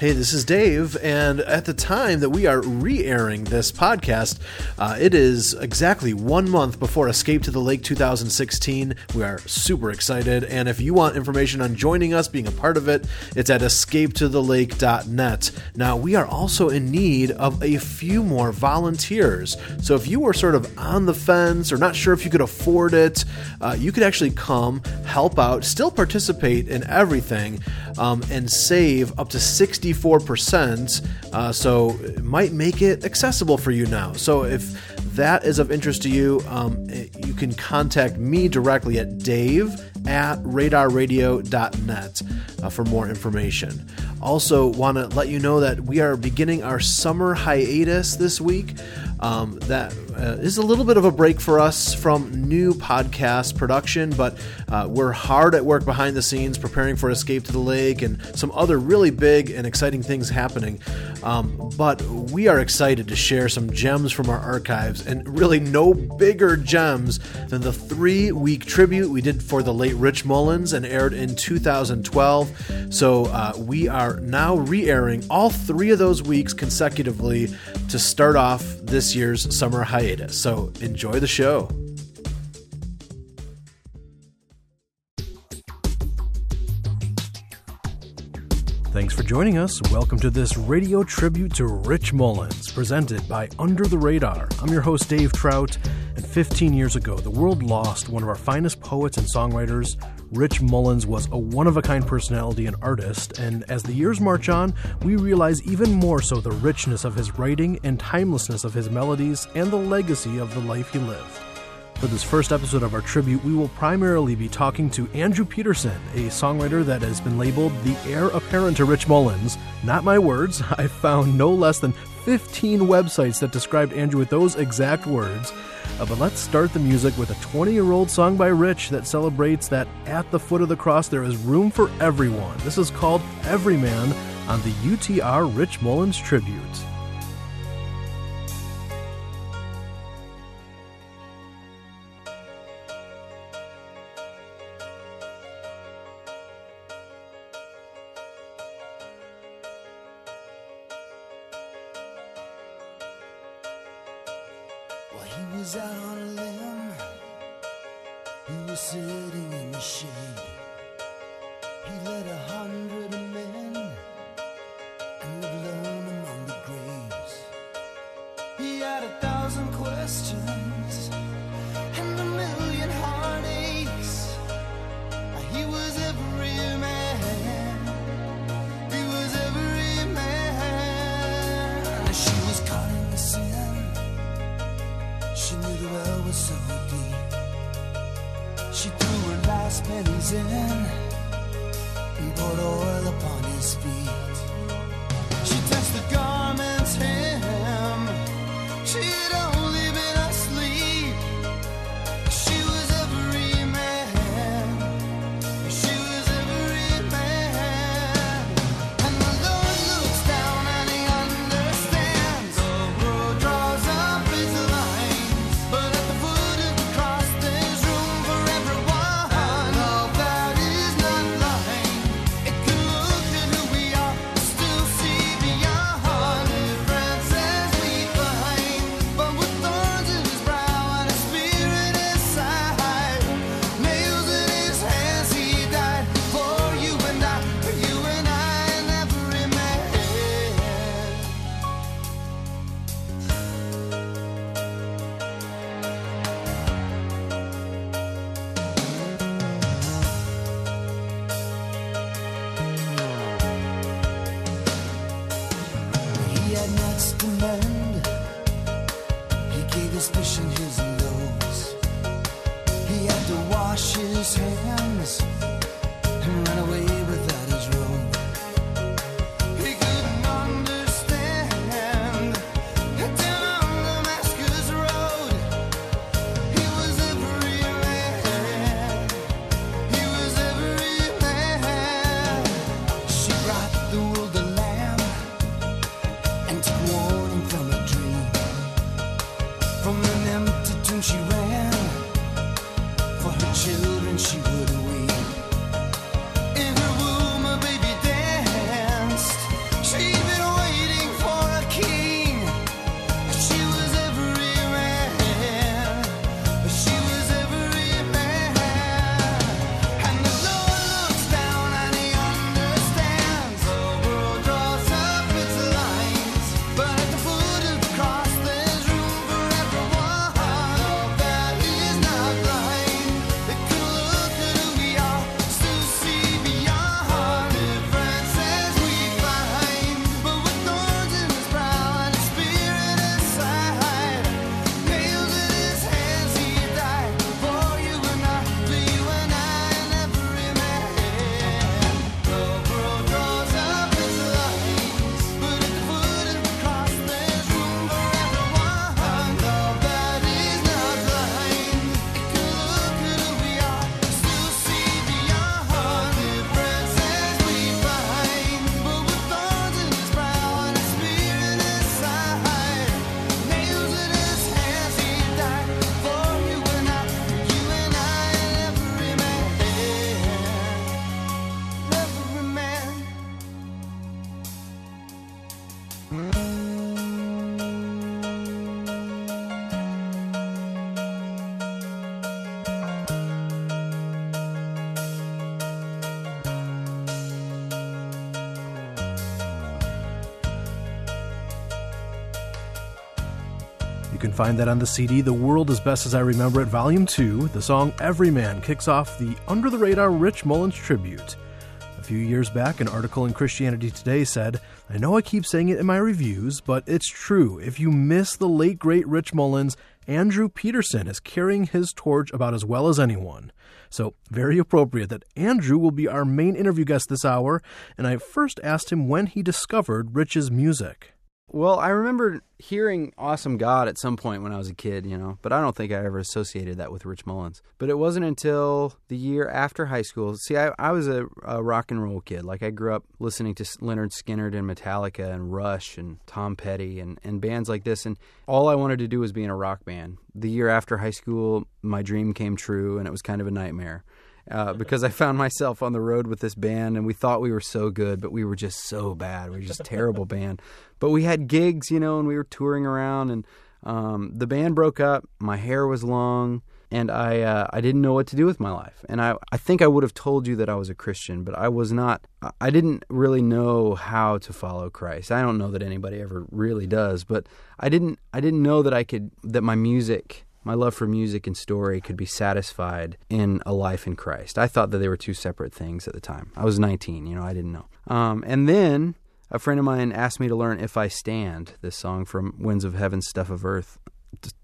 Hey, this is Dave, and at the time that we are re airing this podcast, uh, it is exactly one month before Escape to the Lake 2016. We are super excited, and if you want information on joining us, being a part of it, it's at escapetothelake.net. Now, we are also in need of a few more volunteers, so if you were sort of on the fence or not sure if you could afford it, uh, you could actually come, help out, still participate in everything, um, and save up to 64%. Uh, so it might make it accessible for you now. So if that is of interest to you, um, you can contact me directly at dave at radarradio.net uh, for more information. Also, want to let you know that we are beginning our summer hiatus this week. Um, that uh, is a little bit of a break for us from new podcast production, but uh, we're hard at work behind the scenes preparing for Escape to the Lake and some other really big and exciting things happening. Um, but we are excited to share some gems from our archives, and really no bigger gems than the three week tribute we did for the late Rich Mullins and aired in 2012. So uh, we are now re airing all three of those weeks consecutively to start off this year's summer hiatus. So enjoy the show. Thanks for joining us. Welcome to this radio tribute to Rich Mullins, presented by Under the Radar. I'm your host, Dave Trout, and 15 years ago, the world lost one of our finest poets and songwriters. Rich Mullins was a one of a kind personality and artist, and as the years march on, we realize even more so the richness of his writing and timelessness of his melodies and the legacy of the life he lived. For this first episode of our tribute, we will primarily be talking to Andrew Peterson, a songwriter that has been labeled the heir apparent to Rich Mullins. Not my words, I found no less than 15 websites that described Andrew with those exact words. Uh, but let's start the music with a 20 year old song by Rich that celebrates that at the foot of the cross there is room for everyone. This is called Everyman on the UTR Rich Mullins Tribute. cheat on find that on the CD The World as Best as I Remember It, Volume 2. The song Everyman kicks off the under the radar Rich Mullins tribute. A few years back, an article in Christianity Today said, I know I keep saying it in my reviews, but it's true. If you miss the late great Rich Mullins, Andrew Peterson is carrying his torch about as well as anyone. So, very appropriate that Andrew will be our main interview guest this hour, and I first asked him when he discovered Rich's music. Well, I remember hearing Awesome God at some point when I was a kid, you know, but I don't think I ever associated that with Rich Mullins. But it wasn't until the year after high school. See, I, I was a, a rock and roll kid. Like, I grew up listening to Lynyrd Skynyrd and Metallica and Rush and Tom Petty and, and bands like this. And all I wanted to do was be in a rock band. The year after high school, my dream came true, and it was kind of a nightmare uh, because I found myself on the road with this band, and we thought we were so good, but we were just so bad. We were just a terrible band. But we had gigs, you know, and we were touring around, and um, the band broke up. My hair was long, and I uh, I didn't know what to do with my life. And I I think I would have told you that I was a Christian, but I was not. I didn't really know how to follow Christ. I don't know that anybody ever really does, but I didn't I didn't know that I could that my music my love for music and story could be satisfied in a life in Christ. I thought that they were two separate things at the time. I was 19, you know, I didn't know. Um, and then a friend of mine asked me to learn If I Stand, this song from Winds of Heaven, Stuff of Earth,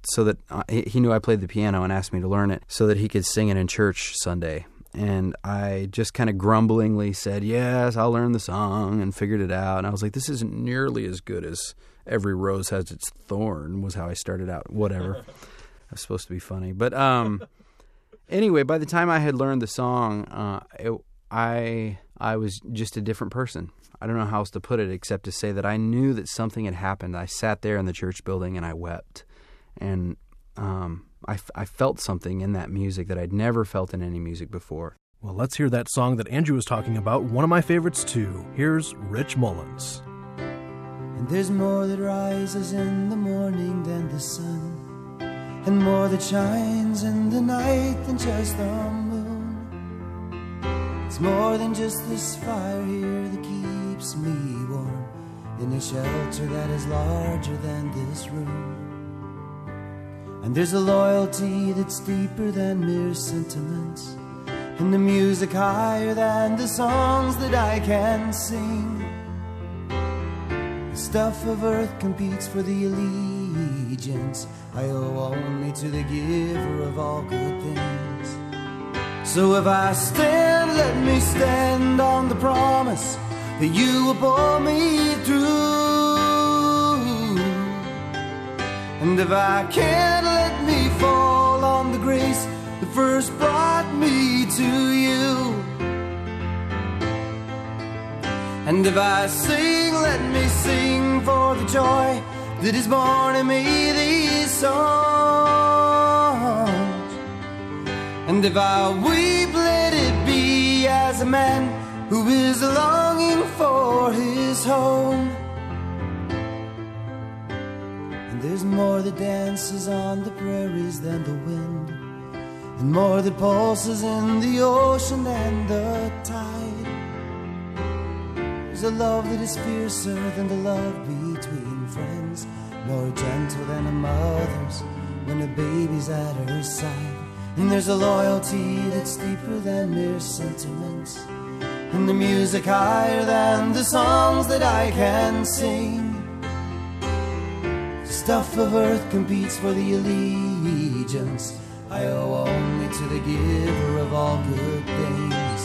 so that uh, he knew I played the piano and asked me to learn it so that he could sing it in church Sunday. And I just kind of grumblingly said, Yes, I'll learn the song and figured it out. And I was like, This isn't nearly as good as Every Rose Has Its Thorn, was how I started out. Whatever. was supposed to be funny, but um, anyway, by the time I had learned the song, uh, it, I I was just a different person. I don't know how else to put it except to say that I knew that something had happened. I sat there in the church building and I wept, and um, I, I felt something in that music that I'd never felt in any music before. Well, let's hear that song that Andrew was talking about. One of my favorites too. Here's Rich Mullins. And there's more that rises in the morning than the sun and more that shines in the night than just the moon. It's more than just this fire here that keeps me warm in a shelter that is larger than this room. And there's a loyalty that's deeper than mere sentiments, and the music higher than the songs that I can sing. The stuff of earth competes for the allegiance I owe only to the giver of all good things. So if I stand, let me stand on the promise that you will pull me through. And if I can't, let me fall on the grace that first brought me to you. And if I sing, let me sing for the joy that is born in me these songs. And if I weep, let it be as a man who is longing for his home. And there's more that dances on the prairies than the wind, and more that pulses in the ocean than the tide. There's a love that is fiercer than the love friends, more gentle than a mother's when a baby's at her side. And there's a loyalty that's deeper than mere sentiments, and the music higher than the songs that I can sing. Stuff of earth competes for the allegiance I owe only to the giver of all good things.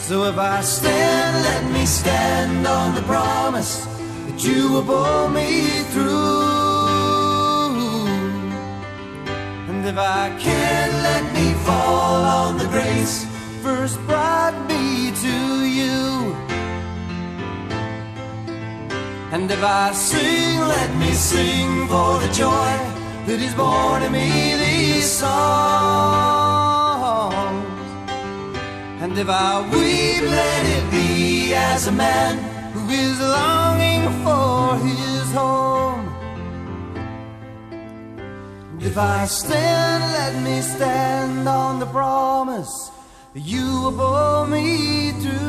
So if I stand, let me stand on the promise that you will pull me through. And if I can't, let me fall on the grace first brought me to you. And if I sing, let me sing for the joy that is born in me these songs. And if I weep, let it be as a man is longing for his home. If I stand, let me stand on the promise that you will pull me through.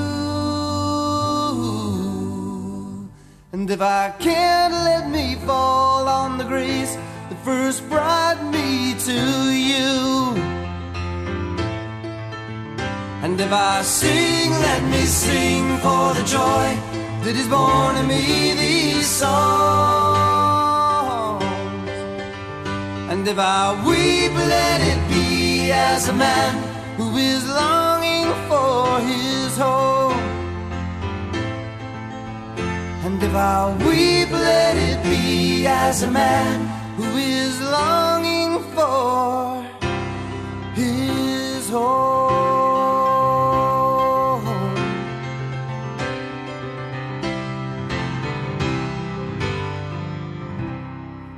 And if I can't, let me fall on the grace that first brought me to you. And if I sing, let me sing for the joy that is born in me these songs. And if I weep, let it be as a man who is longing for his home. And if I weep, let it be as a man who is longing for his home.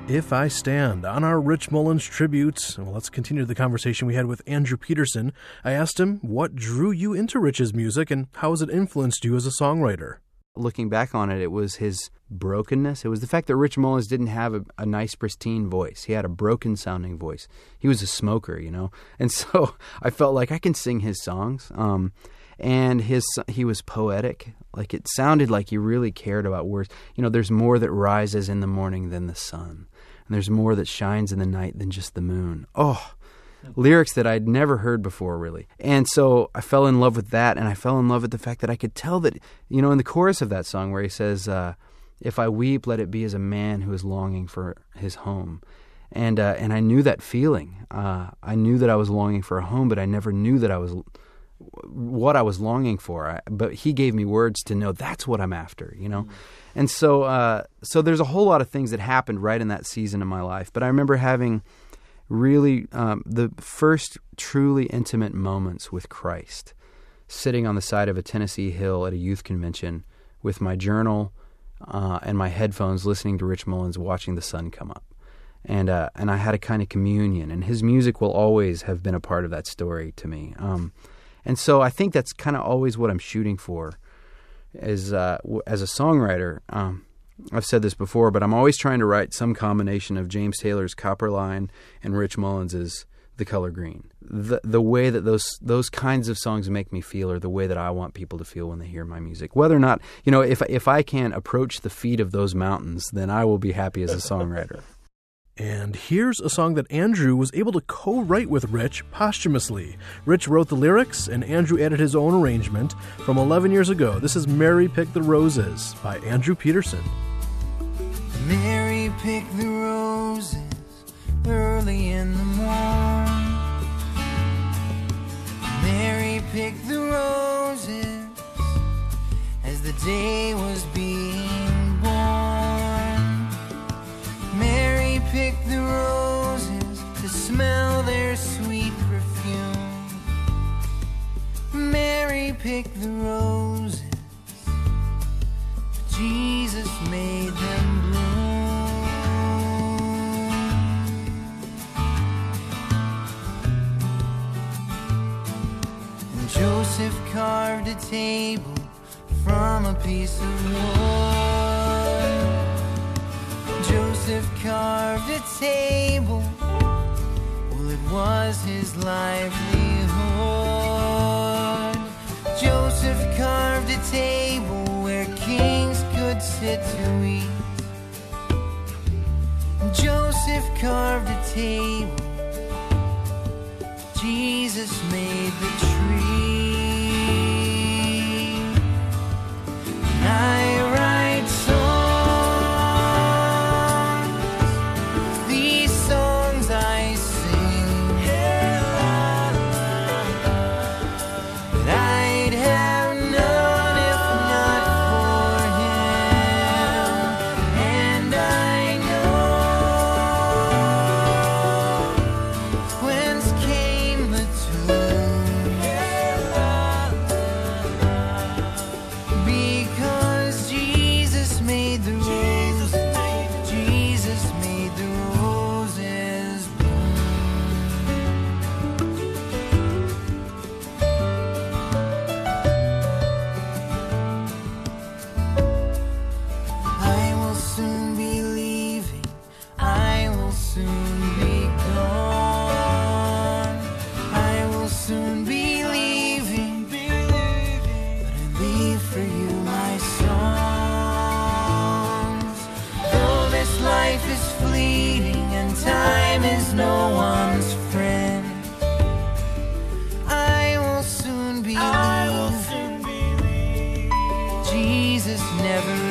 If I Stand on our Rich Mullins tributes. Well, let's continue the conversation we had with Andrew Peterson. I asked him what drew you into Rich's music and how has it influenced you as a songwriter? Looking back on it, it was his brokenness. It was the fact that Rich Mullins didn't have a, a nice, pristine voice. He had a broken sounding voice. He was a smoker, you know? And so I felt like I can sing his songs. Um, and his he was poetic like it sounded like he really cared about words you know there's more that rises in the morning than the sun and there's more that shines in the night than just the moon oh lyrics that I'd never heard before, really. And so I fell in love with that, and I fell in love with the fact that I could tell that, you know, in the chorus of that song where he says, uh, "If I weep, let it be as a man who is longing for his home." And uh, and I knew that feeling. Uh, I knew that I was longing for a home, but I never knew that I was what I was longing for. I, but he gave me words to know that's what I'm after, you know. Mm. And so, uh, so there's a whole lot of things that happened right in that season of my life. But I remember having really um, the first truly intimate moments with Christ, sitting on the side of a Tennessee hill at a youth convention with my journal uh, and my headphones, listening to Rich Mullins, watching the sun come up. And uh, and I had a kind of communion, and his music will always have been a part of that story to me. Um, and so I think that's kind of always what I'm shooting for, as uh, as a songwriter. Um, I've said this before, but I'm always trying to write some combination of James Taylor's Copperline and Rich Mullins's The Color Green. The the way that those those kinds of songs make me feel are the way that I want people to feel when they hear my music. Whether or not, you know, if if I can approach the feet of those mountains, then I will be happy as a songwriter. And here's a song that Andrew was able to co write with Rich posthumously. Rich wrote the lyrics, and Andrew added his own arrangement from 11 years ago. This is Mary Pick the Roses by Andrew Peterson. Mary picked the roses early in the morning. Mary picked the roses as the day was being Picked the roses to smell their sweet perfume. Mary picked the roses. Jesus made them bloom. And Joseph carved a table from a piece of wood. Joseph carved a table, well, it was his livelihood. Joseph carved a table where kings could sit to eat. Joseph carved a table. Jesus made the tree. Never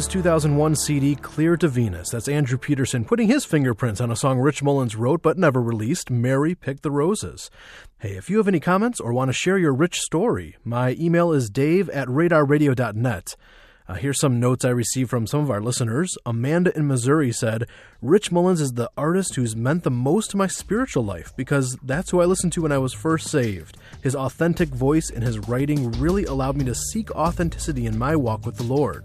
his 2001 CD, Clear to Venus, that's Andrew Peterson putting his fingerprints on a song Rich Mullins wrote but never released, Mary Picked the Roses. Hey, if you have any comments or want to share your rich story, my email is dave at radarradio.net. Uh, here's some notes I received from some of our listeners. Amanda in Missouri said, Rich Mullins is the artist who's meant the most to my spiritual life because that's who I listened to when I was first saved. His authentic voice and his writing really allowed me to seek authenticity in my walk with the Lord.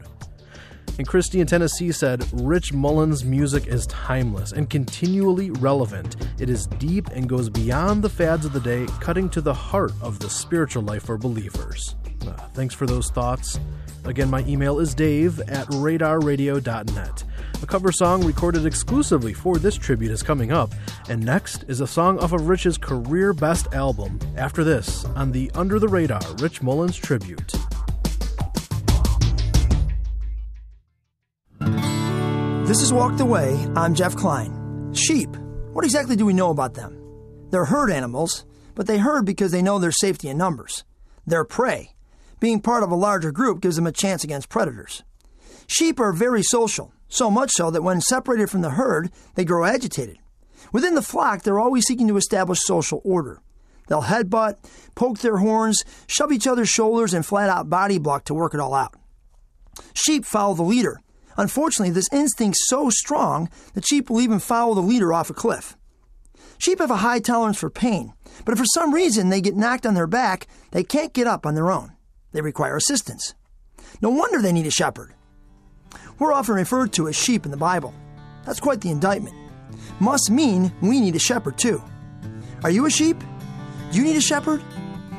And Christy in Tennessee said, Rich Mullins' music is timeless and continually relevant. It is deep and goes beyond the fads of the day, cutting to the heart of the spiritual life for believers. Uh, thanks for those thoughts. Again, my email is dave at radarradio.net. A cover song recorded exclusively for this tribute is coming up, and next is a song off of Rich's career best album. After this, on the Under the Radar Rich Mullins tribute. This is Walk the Way. I'm Jeff Klein. Sheep. What exactly do we know about them? They're herd animals, but they herd because they know their safety in numbers. They're prey. Being part of a larger group gives them a chance against predators. Sheep are very social, so much so that when separated from the herd, they grow agitated. Within the flock, they're always seeking to establish social order. They'll headbutt, poke their horns, shove each other's shoulders, and flat out body block to work it all out. Sheep follow the leader. Unfortunately, this instinct's so strong that sheep will even follow the leader off a cliff. Sheep have a high tolerance for pain, but if for some reason they get knocked on their back, they can't get up on their own. They require assistance. No wonder they need a shepherd. We're often referred to as sheep in the Bible. That's quite the indictment. Must mean we need a shepherd too. Are you a sheep? Do you need a shepherd?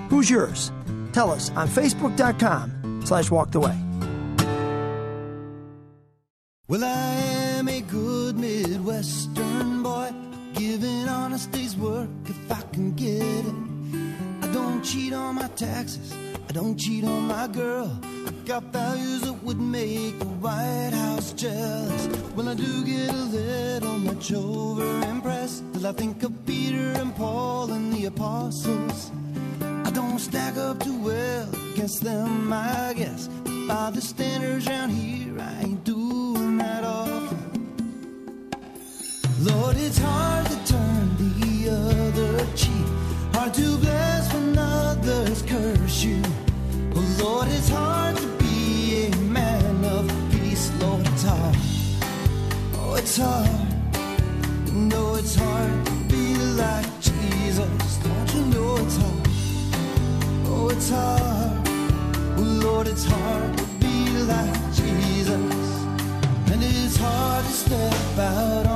Who's yours? Tell us on Facebook.com slash walk the way. Well, I am a good Midwestern boy, giving honest day's work if I can get it. I don't cheat on my taxes, I don't cheat on my girl. I got values that would make the White House jealous. When I do get a little much over impressed, till I think of Peter and Paul and the apostles. I don't stack up too well against them, I guess. By the standards around here, I ain't doing Lord, it's hard to turn the other cheek. Hard to bless when others curse you. Oh, Lord, it's hard to be a man of peace. Lord, it's hard. Oh, it's hard. No, it's hard to be like Jesus. Don't you know it's hard? Oh, it's hard. Oh, Lord, it's hard to be like Jesus. And it's hard to step out on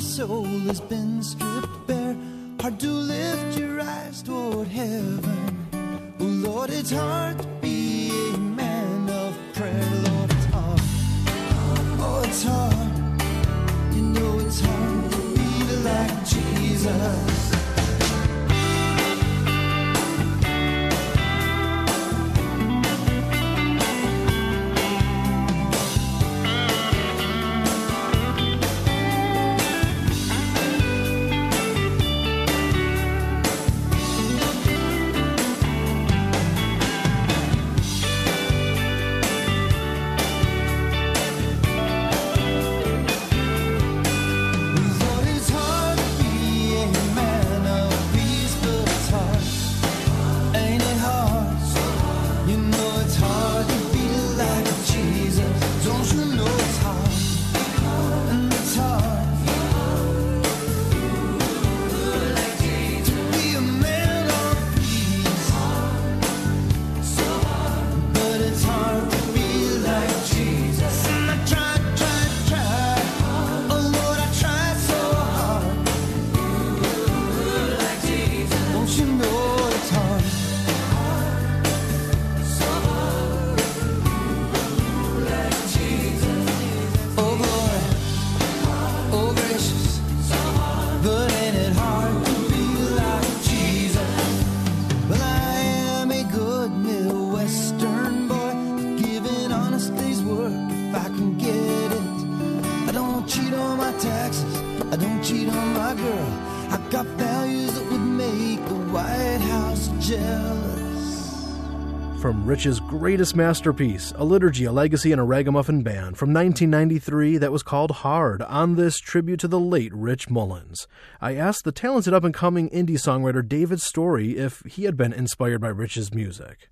soul has been stripped bare. Hard to lift your eyes toward heaven. Oh Lord, it's hard to be a man of prayer. Lord, it's hard. Oh, it's hard. You know it's hard to be like Jesus. Day's work if I can get it. I don't cheat on my taxes, I don't cheat on my girl. I got values that would make the White House jealous. From Rich's greatest masterpiece, A Liturgy, a Legacy, and a Ragamuffin Band from 1993 that was called Hard on this tribute to the late Rich Mullins. I asked the talented up and coming indie songwriter David Story if he had been inspired by Rich's music.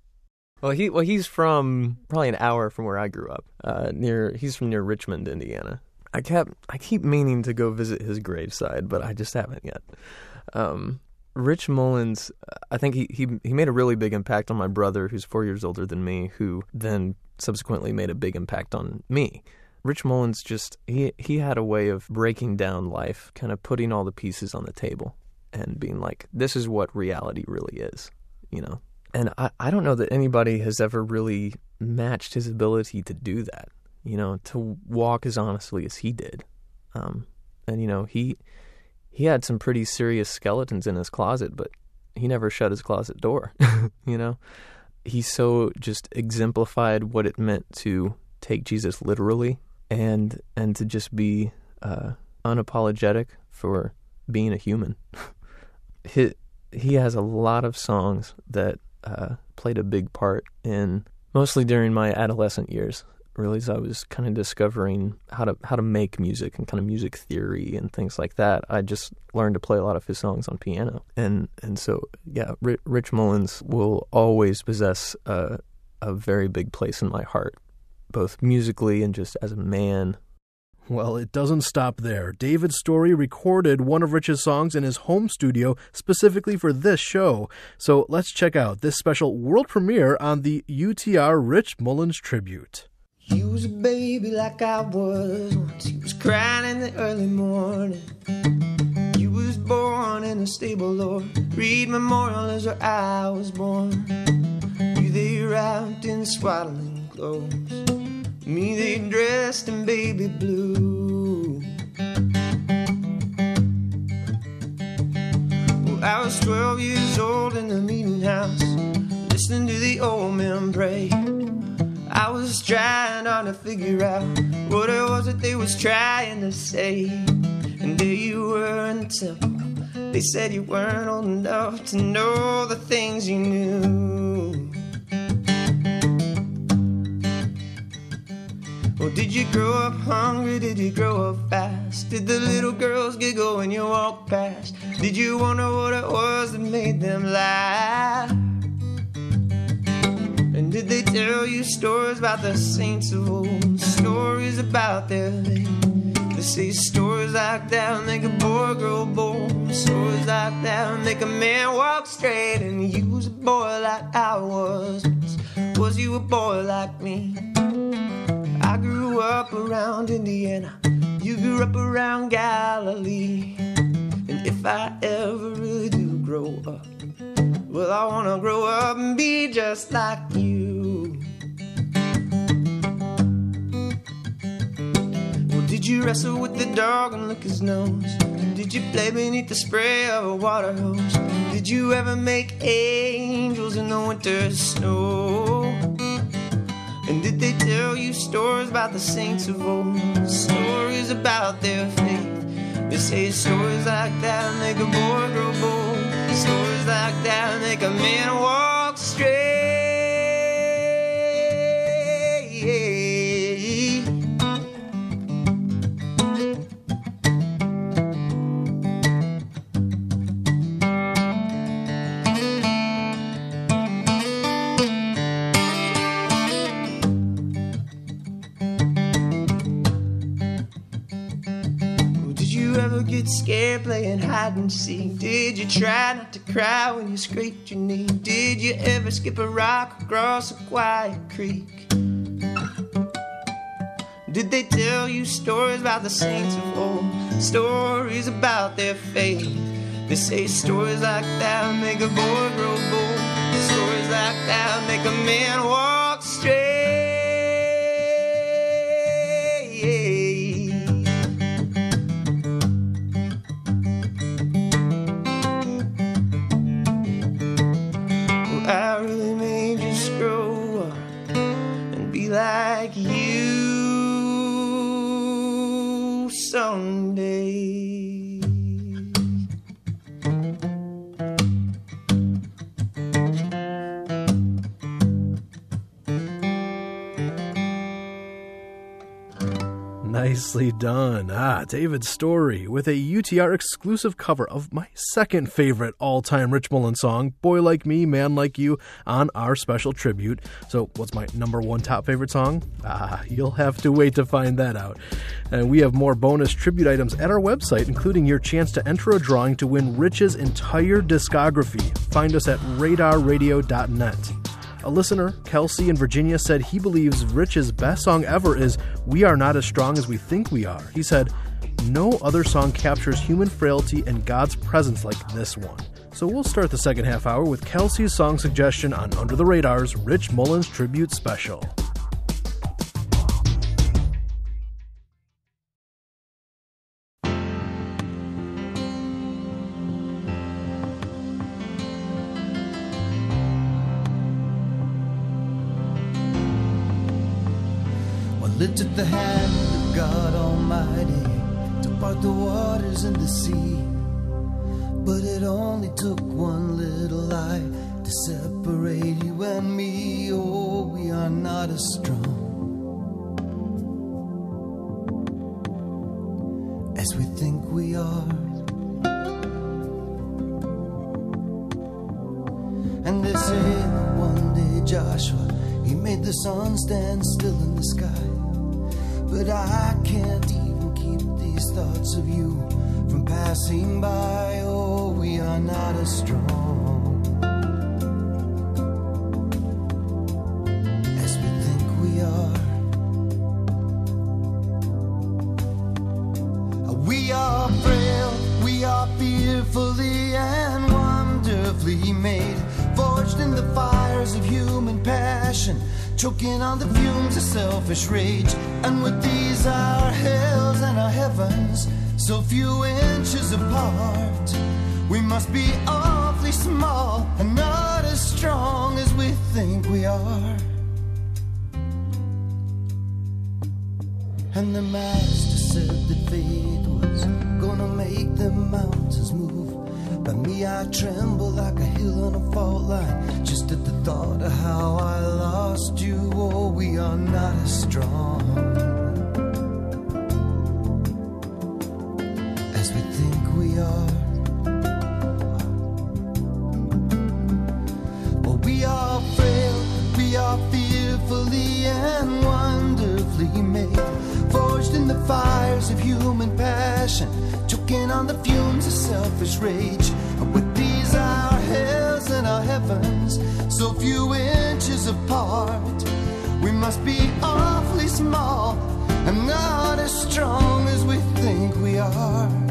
Well, he well he's from probably an hour from where I grew up. Uh, near he's from near Richmond, Indiana. I kept I keep meaning to go visit his graveside, but I just haven't yet. Um, Rich Mullins, I think he, he he made a really big impact on my brother, who's four years older than me, who then subsequently made a big impact on me. Rich Mullins just he he had a way of breaking down life, kind of putting all the pieces on the table and being like, this is what reality really is, you know. And I, I don't know that anybody has ever really matched his ability to do that, you know, to walk as honestly as he did. Um, and you know, he he had some pretty serious skeletons in his closet, but he never shut his closet door, you know. He so just exemplified what it meant to take Jesus literally and and to just be uh, unapologetic for being a human. he he has a lot of songs that uh, played a big part in mostly during my adolescent years. Really, as I was kind of discovering how to how to make music and kind of music theory and things like that, I just learned to play a lot of his songs on piano. And and so yeah, Rich Mullins will always possess a, a very big place in my heart, both musically and just as a man Well, it doesn't stop there. David Story recorded one of Rich's songs in his home studio specifically for this show. So let's check out this special world premiere on the UTR Rich Mullins tribute. He was a baby like I was once. He was crying in the early morning. He was born in a stable, Lord. Reid Memorial as where I was born. You they wrapped in swaddling clothes. Me they dressed in baby blue. Well, I was 12 years old in the meeting house, listening to the old men pray. I was trying on to figure out what it was that they was trying to say. And there you were temple. They said you weren't old enough to know the things you knew. Did you grow up hungry? Did you grow up fast? Did the little girls giggle when you walked past? Did you wonder what it was that made them laugh? And did they tell you stories about the saints of old? Stories about their faith? They say stories like that make a boy grow bold. Stories like that make a man walk straight. And you was a boy like I was. Was you a boy like me? Grew up around Indiana, You grew up around Galilee. And if I ever really do grow up, well, I wanna grow up and be just like you. Well, did you wrestle with the dog and lick his nose? Did you play beneath the spray of a water hose? Did you ever make angels in the winter snow? And did they tell you stories about the saints of old? Stories about their faith. They say stories like that make a boy grow bold. Stories like that make a man walk straight. Scared playing hide and seek? Did you try not to cry when you scraped your knee? Did you ever skip a rock across a quiet creek? Did they tell you stories about the saints of old? Stories about their faith? They say stories like that make a boy grow bold. Stories like that make a man walk straight. Someday. Nicely done. Ah, David Story with a UTR exclusive cover of my second favorite all time Rich Mullins song, Boy Like Me, Man Like You, on our special tribute. So, what's my number one top favorite song? Ah, you'll have to wait to find that out. And we have more bonus tribute items at our website, including your chance to enter a drawing to win Rich's entire discography. Find us at radarradio.net. A listener, Kelsey in Virginia, said he believes Rich's best song ever is We Are Not As Strong As We Think We Are. He said, No other song captures human frailty and God's presence like this one. So we'll start the second half hour with Kelsey's song suggestion on Under the Radar's Rich Mullins Tribute Special. Took the hand of God Almighty to part the waters and the sea. But it only took one little lie to separate you and me. Oh, we are not as strong as we think we are. And they say one day Joshua, he made the sun stand still in the sky. But I can't even keep these thoughts of you from passing by. Oh, we are not as strong as we think we are. We are frail, we are fearfully and wonderfully made, forged in the fires of human passion, choking on the fumes of selfish rage. And with these our hells and our heavens, so few inches apart, we must be awfully small and not as strong as we think we are. And the master said that fate was gonna make the mountains move. But me, I tremble like a hill on a fault line. Just at the thought of how I lost you. Oh, we are not as strong as we think we are. Well, we are frail, we are fearfully and wonderfully made, forged in the fires of human passion, choking on the fumes of selfish rage. Heavens, so few inches apart, we must be awfully small and not as strong as we think we are.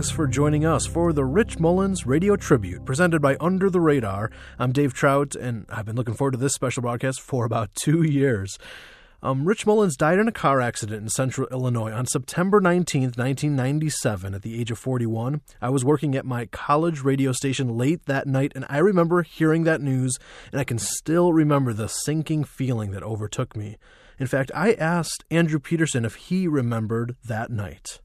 Thanks for joining us for the Rich Mullins Radio Tribute presented by Under the Radar. I'm Dave Trout, and I've been looking forward to this special broadcast for about two years. Um, Rich Mullins died in a car accident in central Illinois on September 19th, 1997, at the age of 41. I was working at my college radio station late that night, and I remember hearing that news, and I can still remember the sinking feeling that overtook me. In fact, I asked Andrew Peterson if he remembered that night.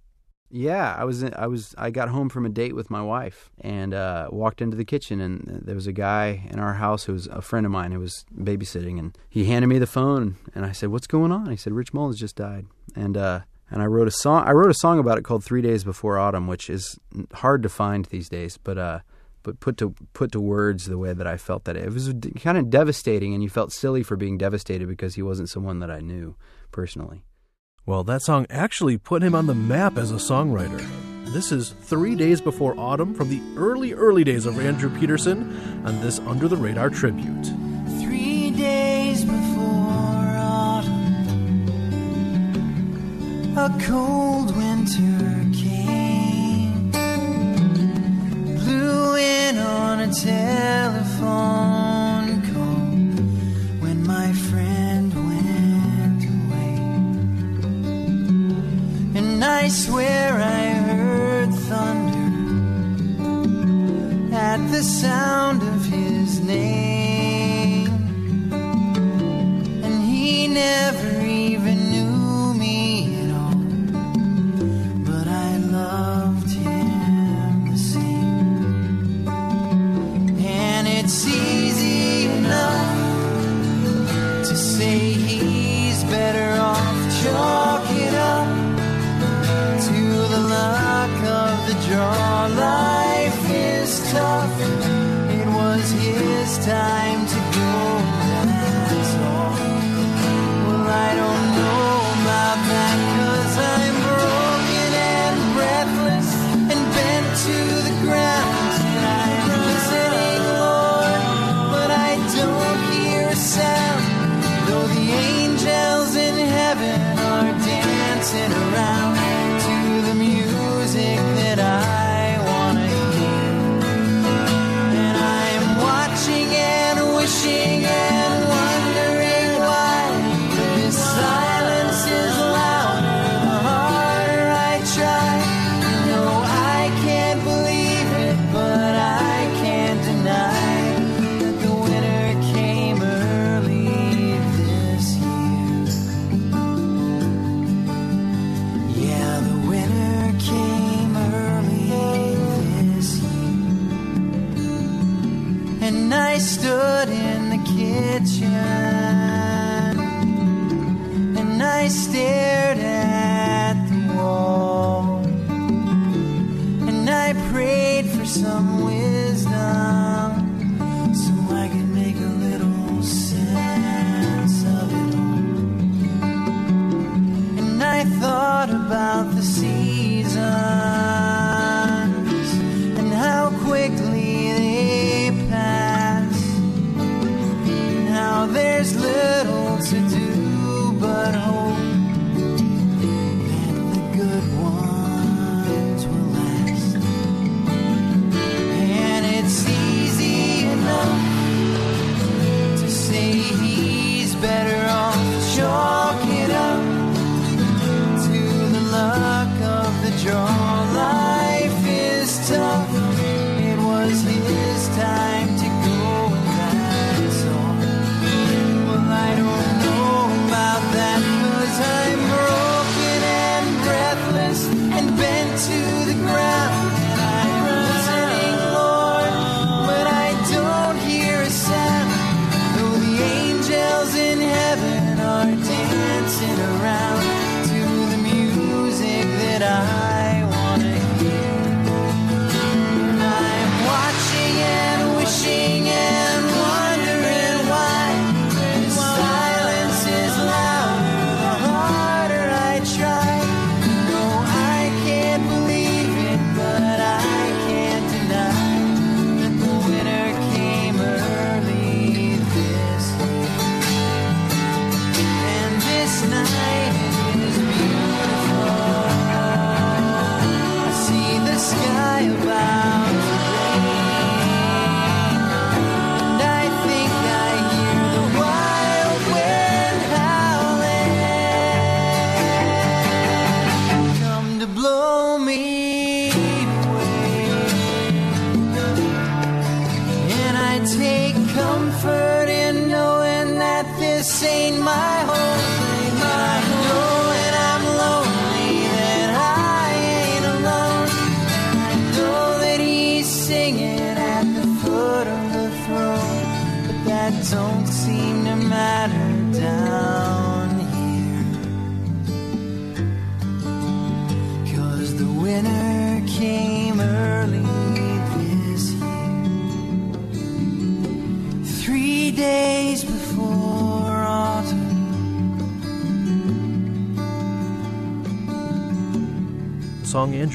Yeah, I was I was I got home from a date with my wife and uh, walked into the kitchen and there was a guy in our house who was a friend of mine who was babysitting and he handed me the phone and I said, "What's going on?" He said, "Rich Mullins just died." And uh, and I wrote a song. I wrote a song about it called Three Days Before Autumn, which is hard to find these days, but uh, but put to put to words the way that I felt that it, it was kind of devastating, and you felt silly for being devastated because he wasn't someone that I knew personally. Well, that song actually put him on the map as a songwriter. This is Three Days Before Autumn from the early, early days of Andrew Peterson on this Under the Radar tribute. Three days before autumn, a cold winter came. Blew in on a telephone swear I heard thunder. At the sound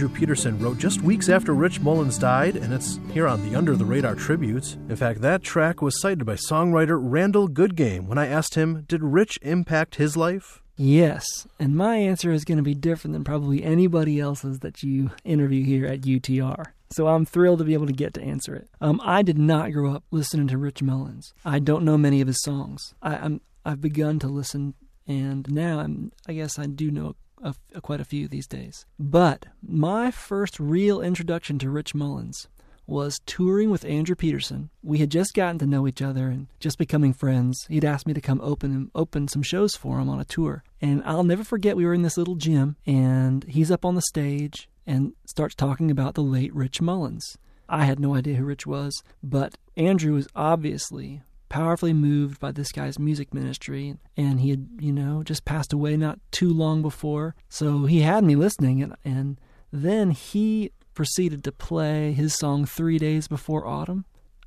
Andrew Peterson wrote just weeks after Rich Mullins died, and it's here on the Under the Radar tributes. In fact, that track was cited by songwriter Randall Goodgame when I asked him, Did Rich impact his life? Yes, and my answer is going to be different than probably anybody else's that you interview here at UTR. So I'm thrilled to be able to get to answer it. Um, I did not grow up listening to Rich Mullins. I don't know many of his songs. I, I'm I've begun to listen, and now I'm I guess I do know a, quite a few these days. But my first real introduction to Rich Mullins was touring with Andrew Peterson. We had just gotten to know each other and just becoming friends. He'd asked me to come open open some shows for him on a tour. And I'll never forget we were in this little gym and he's up on the stage and starts talking about the late Rich Mullins. I had no idea who Rich was, but Andrew was obviously powerfully moved by this guy's music ministry and he had, you know, just passed away not too long before. So he had me listening and and then he proceeded to play his song Three Days Before Autumn.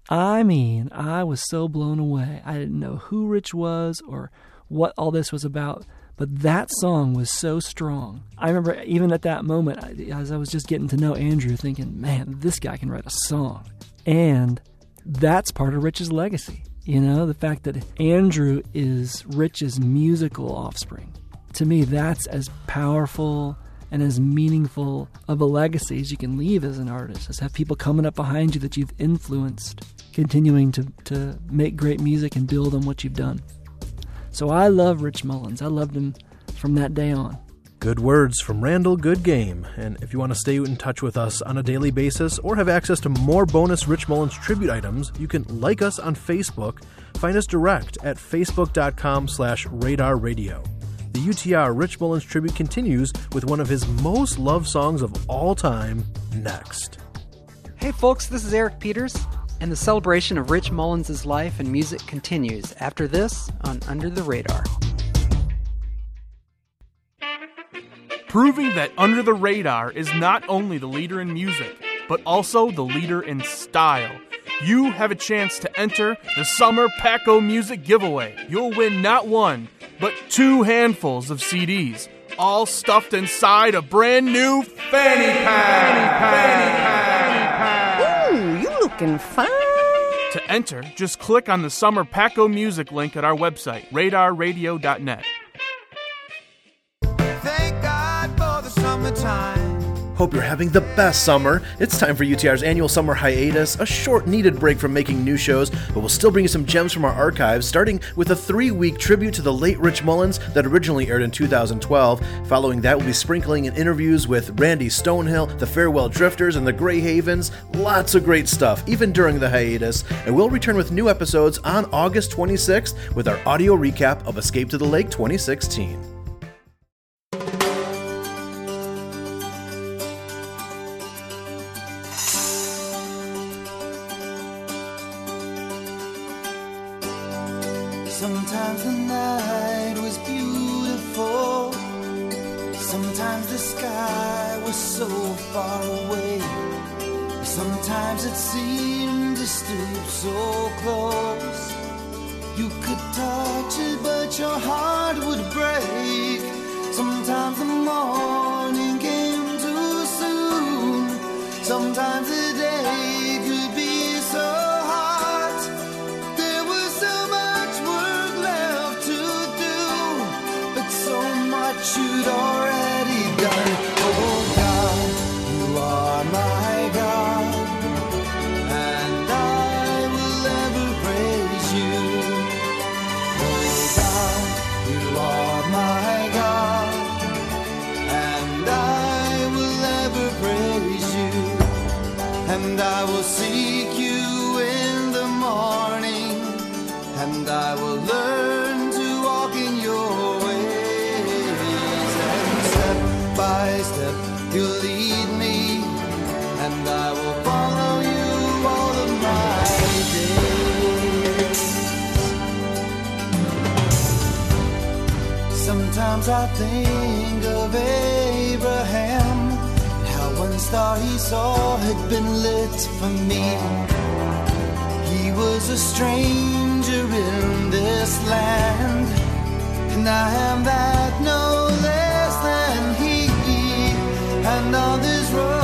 I mean, I was so blown away. I didn't know who Rich was or what all this was about, but that song was so strong. I remember even at that moment, as I was just getting to know Andrew, thinking, man, this guy can write a song. And that's part of Rich's legacy. You know, the fact that Andrew is Rich's musical offspring. To me, that's as powerful and as meaningful of a legacy as you can leave as an artist, is have people coming up behind you that you've influenced, continuing to, to make great music and build on what you've done. So I love Rich Mullins. I loved him from that day on. Good words from Randall Goodgame. And if you want to stay in touch with us on a daily basis or have access to more bonus Rich Mullins tribute items, you can like us on Facebook. Find us direct at facebook.com slash radar radio. The UTR Rich Mullins tribute continues with one of his most loved songs of all time next. Hey folks, this is Eric Peters, and the celebration of Rich Mullins' life and music continues after this on Under the Radar. Proving that Under the Radar is not only the leader in music, but also the leader in style. You have a chance to enter the Summer Paco Music Giveaway. You'll win not one, but two handfuls of CDs, all stuffed inside a brand new fanny pack. Fanny pack. Ooh, you looking fine. To enter, just click on the Summer Paco Music link at our website, radarradio.net. Hope you're having the best summer. It's time for UTR's annual summer hiatus, a short needed break from making new shows, but we'll still bring you some gems from our archives, starting with a three week tribute to the late Rich Mullins that originally aired in 2012. Following that, we'll be sprinkling in interviews with Randy Stonehill, the Farewell Drifters, and the Grey Havens. Lots of great stuff, even during the hiatus. And we'll return with new episodes on August 26th with our audio recap of Escape to the Lake 2016. Sometimes the night was beautiful. Sometimes the sky was so far away. Sometimes it seemed to stoop so close. You could touch it, but your heart would break. Sometimes the morning Sometimes I think of Abraham how one star he saw had been lit for me. He was a stranger in this land, and I am that no less than he. And on this road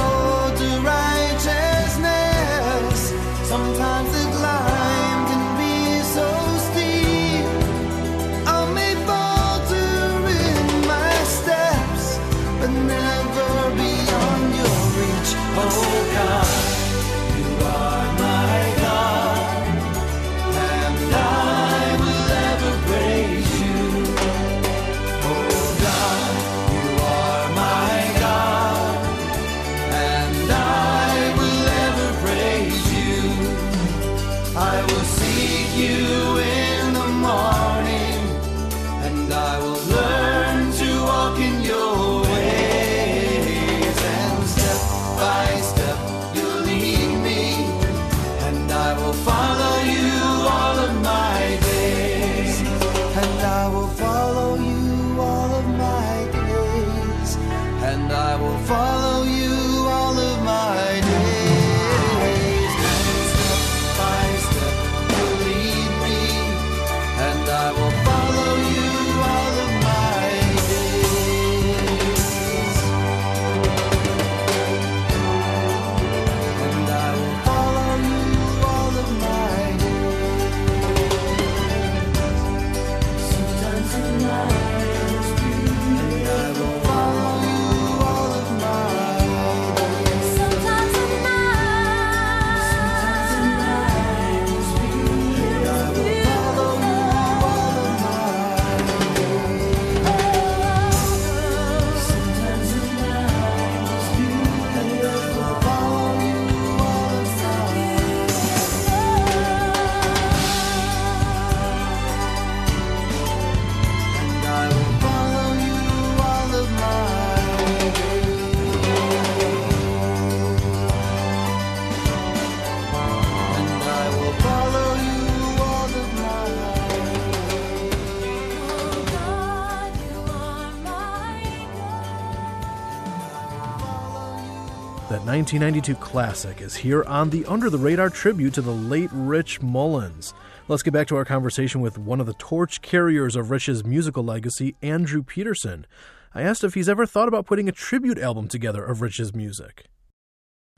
1992 classic is here on the Under the Radar tribute to the late Rich Mullins. Let's get back to our conversation with one of the torch carriers of Rich's musical legacy, Andrew Peterson. I asked if he's ever thought about putting a tribute album together of Rich's music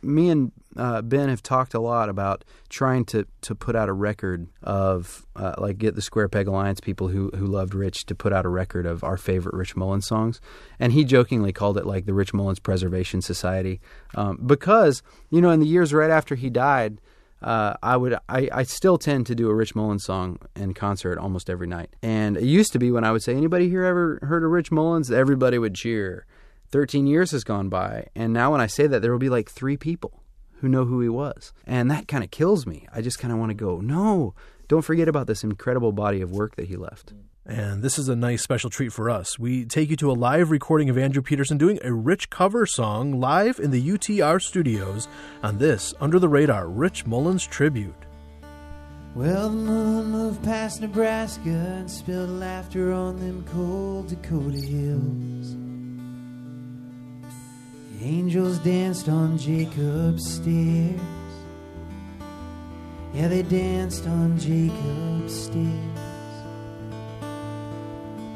me and uh, Ben have talked a lot about trying to, to put out a record of uh, like get the Square Peg Alliance people who who loved Rich to put out a record of our favorite Rich Mullins songs, and he jokingly called it like the Rich Mullins Preservation Society um, because you know in the years right after he died. Uh, I would I, I still tend to do a Rich Mullins song in concert almost every night. And it used to be when I would say, Anybody here ever heard of Rich Mullins? Everybody would cheer. 13 years has gone by, and now when I say that, there will be like three people who know who he was. And that kind of kills me. I just kind of want to go, no, don't forget about this incredible body of work that he left. And this is a nice special treat for us. We take you to a live recording of Andrew Peterson doing a Rich cover song live in the UTR studios on this Under the Radar Rich Mullins tribute. Well, the moon moved past Nebraska and spilled laughter on them cold Dakota hills. Angels danced on Jacob's stairs. Yeah, they danced on Jacob's stairs.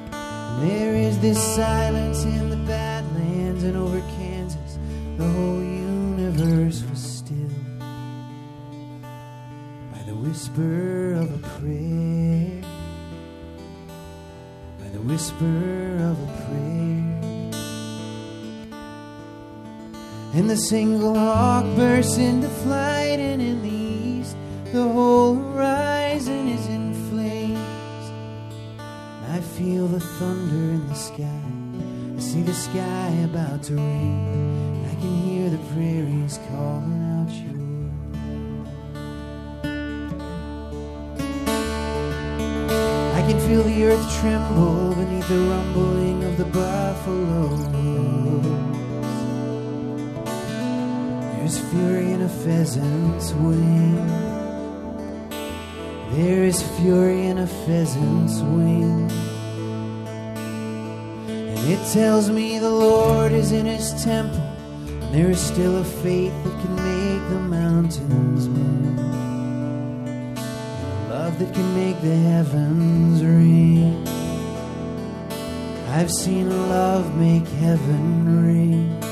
And there is this silence in the Badlands and over Kansas, the whole universe was still. By the whisper of a prayer, by the whisper of a prayer. And the single hawk bursts into flight, and in the east, the whole horizon is in flames. I feel the thunder in the sky. I see the sky about to rain. I can hear the prairies calling out your I can feel the earth tremble beneath the rumbling of the buffalo. There's fury in a pheasant's wing. There is fury in a pheasant's wing. And it tells me the Lord is in his temple. And there is still a faith that can make the mountains move. And a love that can make the heavens ring. I've seen love make heaven ring.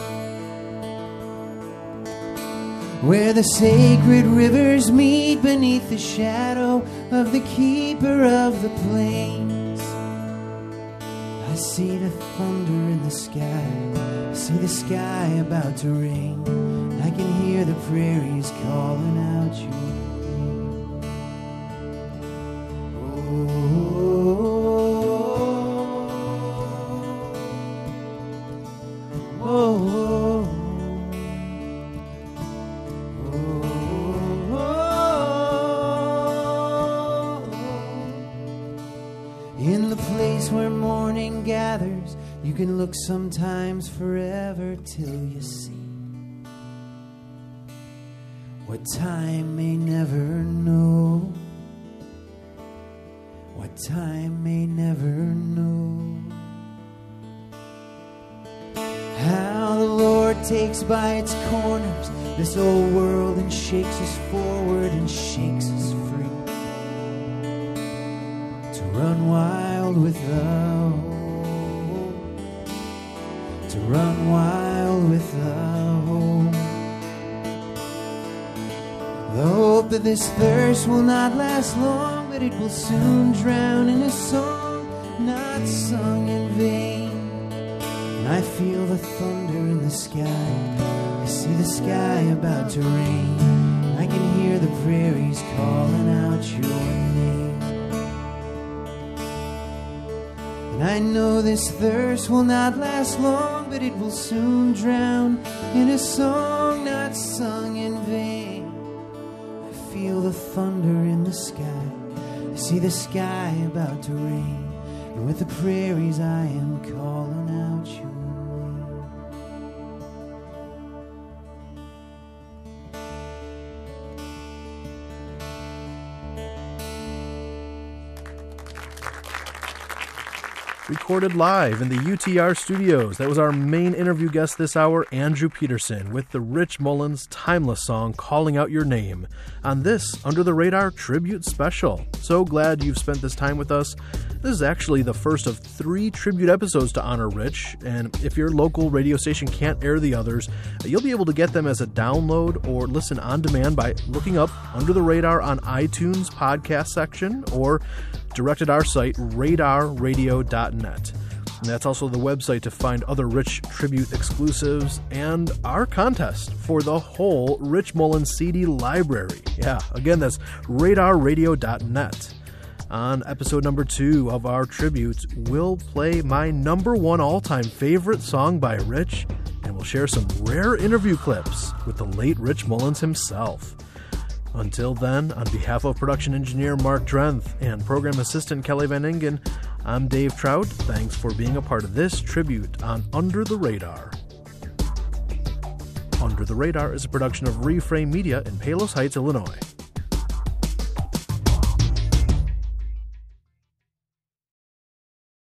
Where the sacred rivers meet beneath the shadow of the keeper of the plains. I see the thunder in the sky, I see the sky about to rain. I can hear the prairies calling out your name. Oh, you can look sometimes forever till you see what time may never know. What time may never know. How the Lord takes by its corners this old world and shakes us forward and shakes us free to run wild with the hope, to run wild with the hope. The hope that this thirst will not last long, but it will soon drown in a song not sung in vain. And I feel the thunder in the sky. I see the sky about to rain. I can hear the prairies calling out your name. And I know this thirst will not last long, but it will soon drown in a song not sung in vain. I feel the thunder in the sky. I see the sky about to rain. And with the prairies I am calling out your recorded live in the UTR studios. That was our main interview guest this hour, Andrew Peterson, with the Rich Mullins timeless song Calling Out Your Name on this Under the Radar tribute special. So glad you've spent this time with us. This is actually the first of three tribute episodes to honor Rich, and if your local radio station can't air the others, you'll be able to get them as a download or listen on demand by looking up Under the Radar on iTunes podcast section or directed our site, radarradio.net. And that's also the website to find other Rich Tribute exclusives and our contest for the whole Rich Mullins CD library. Yeah, again, that's radarradio.net. On episode number two of our tribute, we'll play my number one all time favorite song by Rich, and we'll share some rare interview clips with the late Rich Mullins himself. Until then, on behalf of production engineer Mark Drenth and program assistant Kelly Van Ingen, I'm Dave Trout. Thanks for being a part of this tribute on Under the Radar. Under the Radar is a production of Reframe Media in Palos Heights, Illinois.